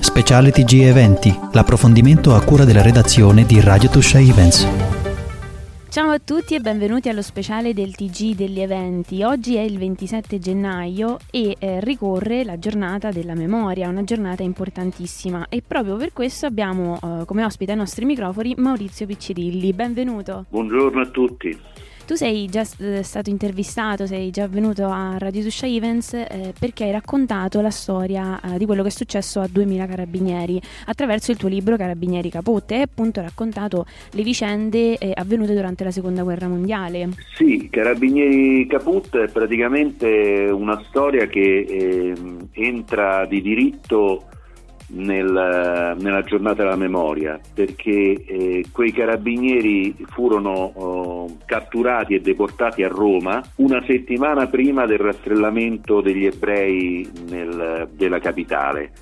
Speciale TG Eventi, l'approfondimento a cura della redazione di Radio Tuscia Events. Ciao a tutti e benvenuti allo speciale del TG degli eventi. Oggi è il 27 gennaio e eh, ricorre la giornata della memoria, una giornata importantissima e proprio per questo abbiamo eh, come ospite ai nostri microfoni Maurizio Piccirilli. Benvenuto. Buongiorno a tutti. Tu sei già eh, stato intervistato, sei già venuto a Radio Tuscia Events eh, perché hai raccontato la storia eh, di quello che è successo a 2000 carabinieri attraverso il tuo libro Carabinieri Caput e appunto raccontato le vicende eh, avvenute durante la seconda guerra mondiale. Sì, Carabinieri Caput è praticamente una storia che ehm, entra di diritto nel, nella giornata della memoria perché eh, quei carabinieri furono oh, catturati e deportati a Roma una settimana prima del rastrellamento degli ebrei nel, della capitale.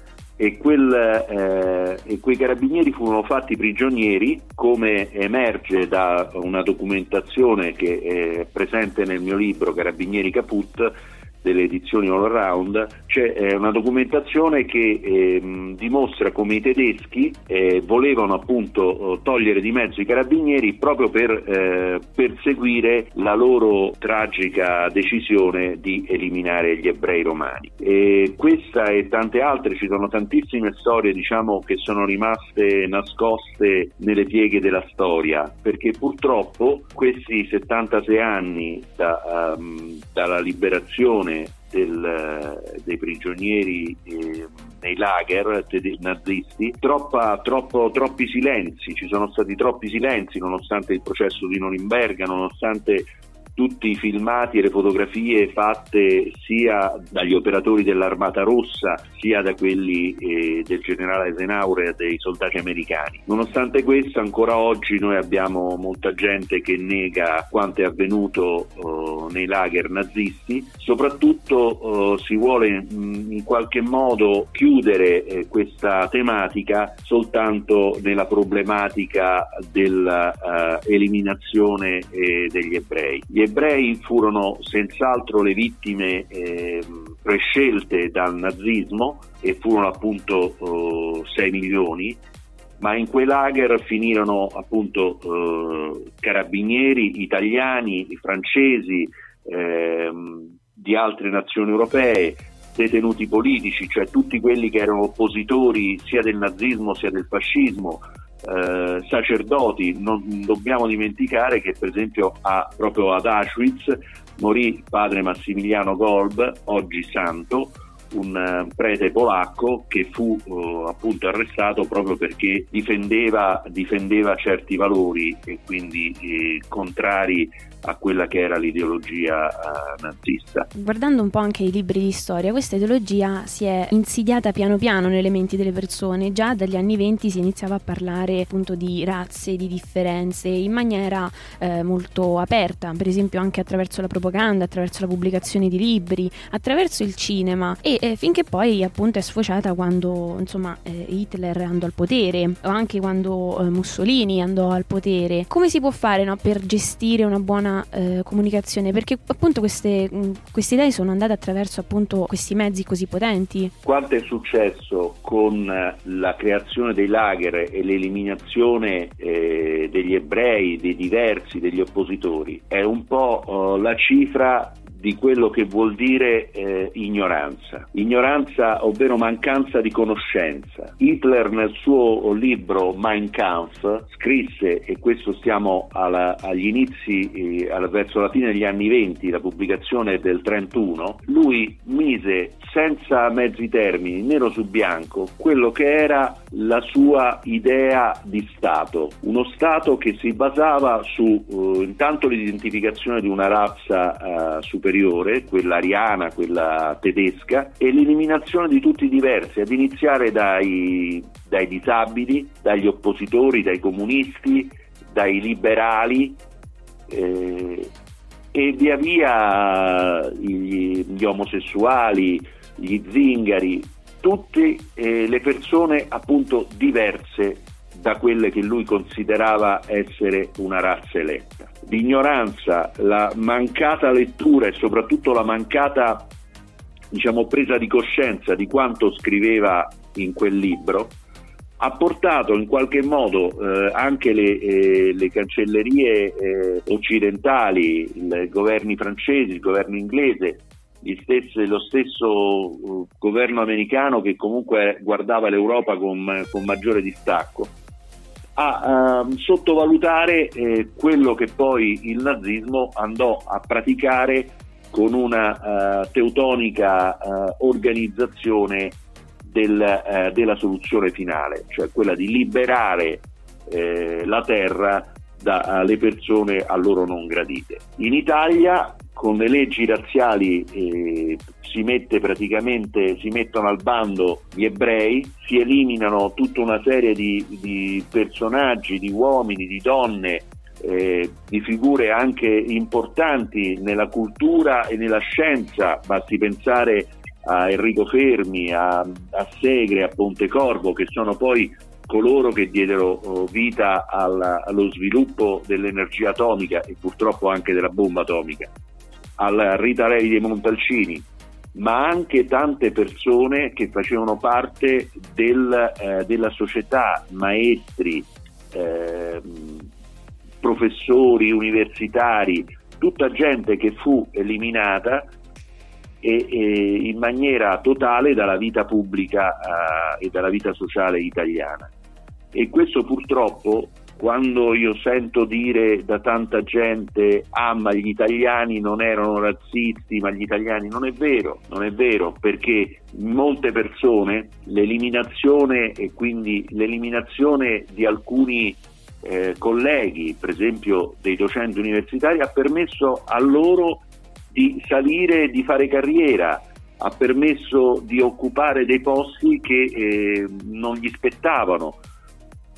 E, quel, eh, e, quei carabinieri furono fatti prigionieri, come emerge da una documentazione che è presente nel mio libro Carabinieri Caput, delle edizioni all around, c'è eh, una documentazione che eh, dimostra come i tedeschi eh, volevano appunto eh, togliere di mezzo i carabinieri proprio per eh, perseguire la loro tragica decisione di eliminare gli ebrei romani. E questa e tante altre, ci sono tantissime storie diciamo che sono rimaste nascoste nelle pieghe della storia, perché purtroppo questi 76 anni da, um, dalla liberazione del, dei prigionieri eh, nei lager nazisti, troppa, troppo, troppi silenzi, ci sono stati troppi silenzi nonostante il processo di Norimberga, nonostante tutti i filmati e le fotografie fatte sia dagli operatori dell'Armata Rossa sia da quelli eh, del generale Eisenhower e dei soldati americani. Nonostante questo ancora oggi noi abbiamo molta gente che nega quanto è avvenuto eh, nei lager nazisti, soprattutto eh, si vuole mh, mm, in qualche modo chiudere eh, questa tematica soltanto nella problematica dell'eliminazione eh, degli ebrei. Gli ebrei furono senz'altro le vittime eh, prescelte dal nazismo e furono appunto eh, 6 milioni, ma in quei lager finirono appunto eh, carabinieri italiani, francesi, ehm, di altre nazioni europee, detenuti politici, cioè tutti quelli che erano oppositori sia del nazismo sia del fascismo, eh, sacerdoti, non dobbiamo dimenticare che per esempio a, proprio ad Auschwitz morì padre Massimiliano Golb, oggi santo, un uh, prete polacco che fu uh, appunto arrestato proprio perché difendeva, difendeva certi valori e quindi eh, contrari a quella che era l'ideologia uh, nazista. Guardando un po' anche i libri di storia, questa ideologia si è insidiata piano piano nelle menti delle persone. Già dagli anni venti si iniziava a parlare appunto di razze, di differenze in maniera eh, molto aperta, per esempio anche attraverso la propaganda, attraverso la pubblicazione di libri, attraverso il cinema e eh, finché poi appunto è sfociata quando insomma eh, Hitler andò al potere o anche quando eh, Mussolini andò al potere. Come si può fare no, per gestire una buona eh, comunicazione perché appunto queste, mh, queste, idee sono andate attraverso appunto questi mezzi così potenti. Quanto è successo con eh, la creazione dei lager e l'eliminazione eh, degli ebrei, dei diversi, degli oppositori è un po' oh, la cifra di quello che vuol dire eh, ignoranza. Ignoranza, ovvero mancanza di conoscenza. Hitler nel suo libro Mein Kampf scrisse, e questo stiamo alla, agli inizi, eh, verso la fine degli anni 20, la pubblicazione del 31, lui mise senza mezzi termini, nero su bianco, quello che era la sua idea di Stato. Uno Stato che si basava su eh, intanto l'identificazione di una razza eh, superiore superiore, quella ariana, quella tedesca, e l'eliminazione di tutti i diversi, ad iniziare dai, dai disabili, dagli oppositori, dai comunisti, dai liberali. Eh, e via via gli, gli omosessuali, gli zingari, tutte eh, le persone appunto diverse da quelle che lui considerava essere una razza eletta. L'ignoranza, la mancata lettura e soprattutto la mancata diciamo, presa di coscienza di quanto scriveva in quel libro, ha portato in qualche modo eh, anche le, eh, le cancellerie eh, occidentali, i governi francesi, il governo inglese, stessi, lo stesso uh, governo americano che comunque guardava l'Europa con, con maggiore distacco, a uh, sottovalutare eh, quello che poi il nazismo andò a praticare con una uh, teutonica uh, organizzazione del, uh, della soluzione finale, cioè quella di liberare eh, la terra dalle persone a loro non gradite. In Italia con le leggi razziali eh, si si mettono al bando gli ebrei, si eliminano tutta una serie di, di personaggi, di uomini, di donne eh, di figure anche importanti nella cultura e nella scienza, basti pensare a Enrico Fermi, a, a Segre, a Pontecorvo, che sono poi coloro che diedero oh, vita alla, allo sviluppo dell'energia atomica e purtroppo anche della bomba atomica, al Rita Levi dei Montalcini, ma anche tante persone che facevano parte del, eh, della società, maestri, eh, professori universitari, tutta gente che fu eliminata e, e in maniera totale dalla vita pubblica uh, e dalla vita sociale italiana. E questo purtroppo quando io sento dire da tanta gente ah ma gli italiani non erano razzisti ma gli italiani non è vero, non è vero perché molte persone l'eliminazione e quindi l'eliminazione di alcuni eh, colleghi, per esempio dei docenti universitari, ha permesso a loro di salire di fare carriera, ha permesso di occupare dei posti che eh, non gli spettavano.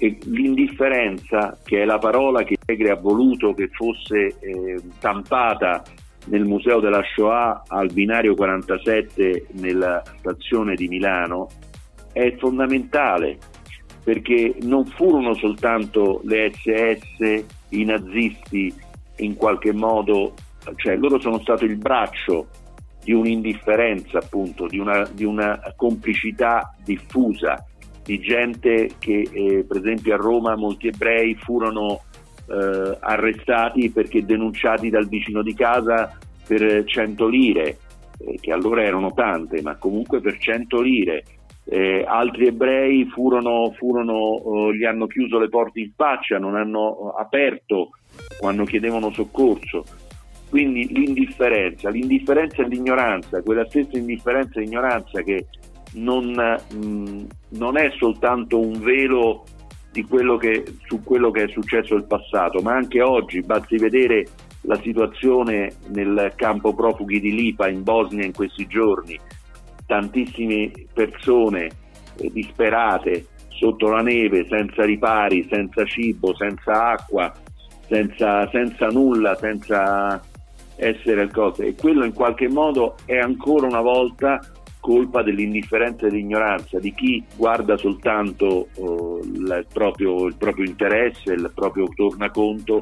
E l'indifferenza, che è la parola che Segre ha voluto che fosse eh, stampata nel Museo della Shoah al binario 47 nella stazione di Milano, è fondamentale perché non furono soltanto le SS, i nazisti in qualche modo, cioè loro sono stati il braccio di un'indifferenza appunto, di una, di una complicità diffusa, di gente che eh, per esempio a Roma molti ebrei furono eh, arrestati perché denunciati dal vicino di casa per 100 lire, eh, che allora erano tante, ma comunque per 100 lire eh, altri ebrei furono, furono, eh, gli hanno chiuso le porte in faccia, non hanno eh, aperto quando chiedevano soccorso. Quindi l'indifferenza, l'indifferenza e l'ignoranza, quella stessa indifferenza e ignoranza che non, mh, mm, non è soltanto un velo quello che, su quello che è successo nel passato, ma anche oggi basti vedere la situazione nel campo profughi di Lipa in Bosnia in questi giorni, tantissime persone eh, disperate sotto la neve, senza ripari, senza cibo, senza acqua, senza, senza nulla, senza essere al cose. E quello in qualche modo è ancora una volta colpa dell'indifferenza e dell'ignoranza di chi guarda soltanto uh, il, proprio, il, proprio, interesse, il proprio tornaconto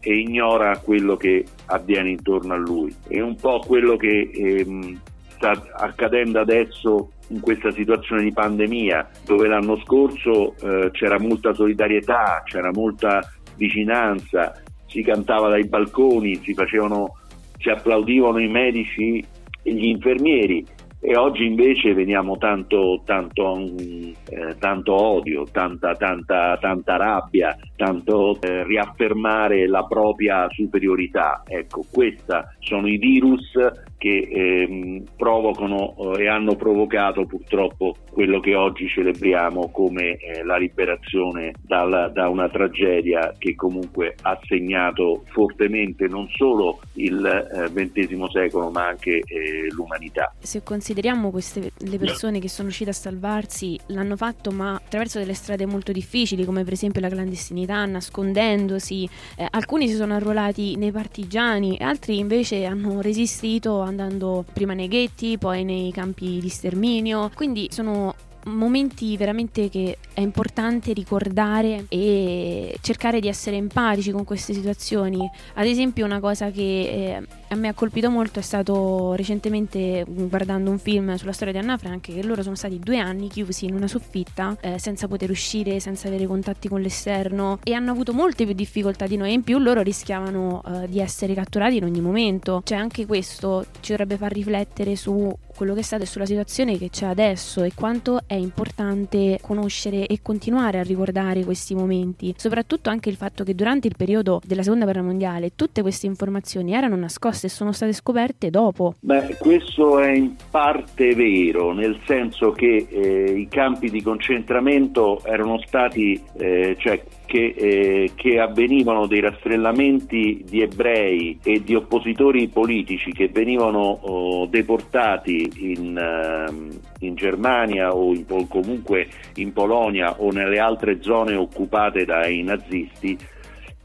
e ignora quello che avviene intorno a lui. È un po' quello che ehm, sta accadendo adesso in questa situazione di pandemia, dove l'anno scorso eh, c'era molta solidarietà, c'era molta vicinanza, si cantava dai balconi, si, facevano, si applaudivano i medici e gli infermieri e oggi invece vediamo tanto, tanto, eh, tanto odio, tanta, tanta, tanta rabbia, tanto eh, riaffermare la propria superiorità. Ecco, questi sono i virus che ehm, provocano eh, e hanno provocato purtroppo quello che oggi celebriamo come eh, la liberazione dal, da una tragedia che comunque ha segnato fortemente non solo il XX eh, secolo ma anche eh, l'umanità. Se consideriamo queste le persone che sono uscite a salvarsi l'hanno fatto ma attraverso delle strade molto difficili come per esempio la clandestinità, nascondendosi, eh, alcuni si sono arruolati nei partigiani, altri invece hanno resistito andando prima nei ghetti, poi nei campi di sterminio, quindi sono momenti veramente che è importante ricordare e cercare di essere empatici con queste situazioni. Ad esempio una cosa che eh, a me ha colpito molto è stato recentemente guardando un film sulla storia di Anna Frank che loro sono stati due anni chiusi in una soffitta eh, senza poter uscire, senza avere contatti con l'esterno e hanno avuto molte più difficoltà di noi in più loro rischiavano eh, di essere catturati in ogni momento. Cioè anche questo ci dovrebbe far riflettere su quello che è stato e sulla situazione che c'è adesso e quanto è importante conoscere e continuare a ricordare questi momenti, soprattutto anche il fatto che durante il periodo della seconda guerra mondiale tutte queste informazioni erano nascoste e sono state scoperte dopo. Beh, questo è in parte vero, nel senso che eh, i campi di concentramento erano stati, eh, cioè che, eh, che, avvenivano dei rastrellamenti di ebrei e di oppositori politici che venivano oh, deportati in, uh, in Germania o, in, comunque in Polonia o nelle altre zone occupate dai nazisti.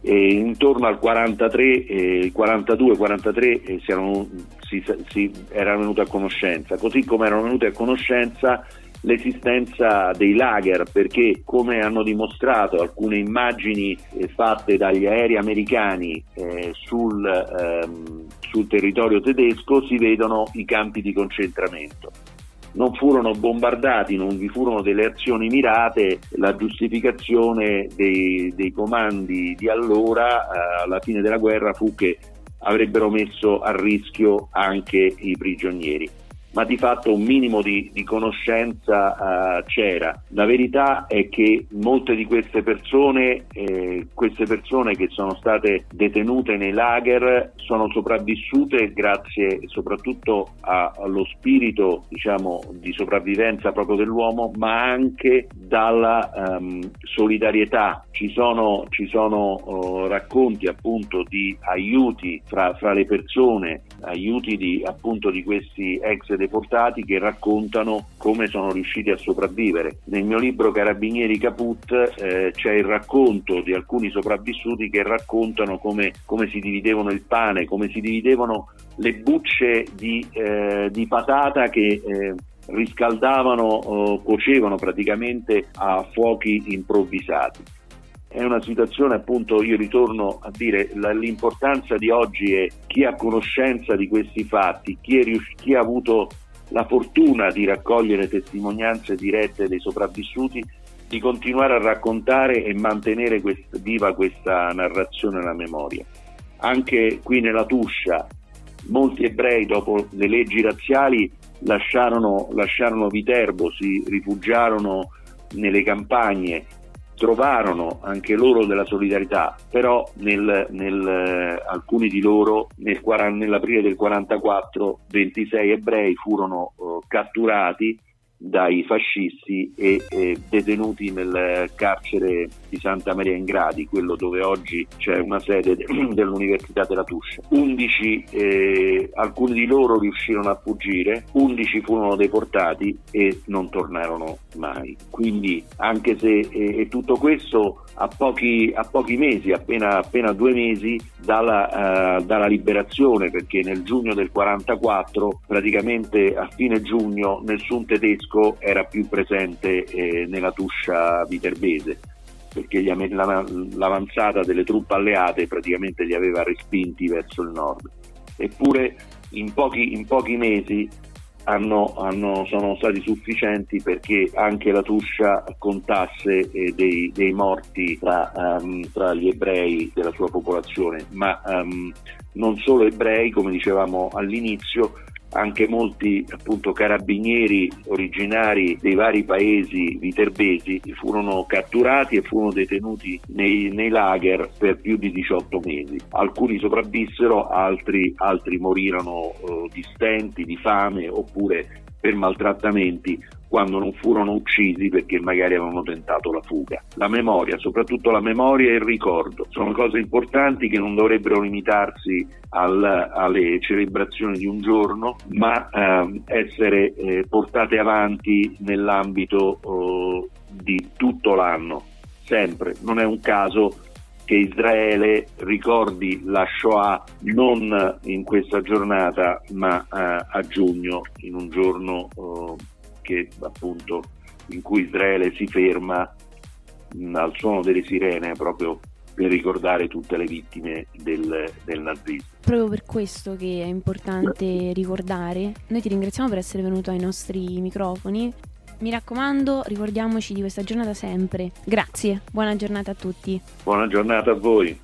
E intorno al 43, eh, 42-43 eh, si, si, erano venuti a conoscenza, così come erano venuti a conoscenza l'esistenza dei lager perché come hanno dimostrato alcune immagini eh, fatte dagli aerei americani eh, sul, ehm, sul territorio tedesco si vedono i campi di concentramento. Non furono bombardati, non vi furono delle azioni mirate, la giustificazione dei, dei comandi di allora eh, alla fine della guerra fu che avrebbero messo a rischio anche i prigionieri ma di fatto un minimo di, di conoscenza uh, c'era. La verità è che molte di queste persone, eh, queste persone che sono state detenute nei lager, sono sopravvissute grazie soprattutto a, allo spirito diciamo, di sopravvivenza proprio dell'uomo, ma anche dalla um, solidarietà. Ci sono, ci sono uh, racconti appunto di aiuti fra, fra le persone, aiuti di, appunto di questi ex deportati che raccontano come sono riusciti a sopravvivere. Nel mio libro Carabinieri Caput eh, c'è il racconto di alcuni sopravvissuti che raccontano come, come, si dividevano il pane, come si dividevano le bucce di, eh, di patata che eh, riscaldavano, cuocevano praticamente a fuochi improvvisati è una situazione appunto, io ritorno a dire, l'importanza di oggi è chi ha conoscenza di questi fatti, chi, rius- chi ha avuto la fortuna di raccogliere testimonianze dirette dei sopravvissuti, di continuare a raccontare e mantenere quest- viva questa narrazione nella memoria. Anche qui nella Tuscia, molti ebrei dopo le leggi razziali lasciarono, lasciarono Viterbo, si rifugiarono nelle campagne trovarono anche loro della solidarietà, però nel, nel, eh, alcuni di loro nel, nell'aprile del 44 26 ebrei furono eh, catturati dai fascisti e eh, detenuti nel carcere di Santa Maria in Gradi, quello dove oggi c'è una sede dell'Università della Tuscia. 11, eh, alcuni di loro riuscirono a fuggire, 11 furono deportati e non tornarono mai. Quindi anche se eh, tutto questo a pochi, a pochi mesi, appena, appena, due mesi dalla, uh, dalla, liberazione, perché nel giugno del 44, praticamente a fine giugno, nessun tedesco era più presente eh, nella Tuscia viterbese perché l'avanzata delle truppe alleate praticamente li aveva respinti verso il nord. Eppure in pochi, in pochi mesi hanno, hanno, sono stati sufficienti perché anche la Tuscia contasse eh, dei, dei, morti tra, um, tra, gli ebrei della sua popolazione, ma um, non solo ebrei, come dicevamo all'inizio, anche molti appunto, carabinieri originari dei vari paesi viterbesi furono catturati e furono detenuti nei, nei lager per più di 18 mesi. Alcuni sopravvissero, altri, altri morirono eh, di stenti, di fame oppure per maltrattamenti quando non furono uccisi perché magari avevano tentato la fuga. La memoria, soprattutto la memoria e il ricordo, sono cose importanti che non dovrebbero limitarsi al, alle celebrazioni di un giorno, ma eh, essere eh, portate avanti nell'ambito eh, di tutto l'anno, sempre. Non è un caso che Israele ricordi la Shoah non in questa giornata ma eh, a giugno, in un giorno eh, che appunto in cui Israele si ferma al suono delle sirene proprio per ricordare tutte le vittime del, del nazismo. Proprio per questo che è importante ricordare, noi ti ringraziamo per essere venuto ai nostri microfoni. Mi raccomando, ricordiamoci di questa giornata sempre. Grazie, buona giornata a tutti. Buona giornata a voi.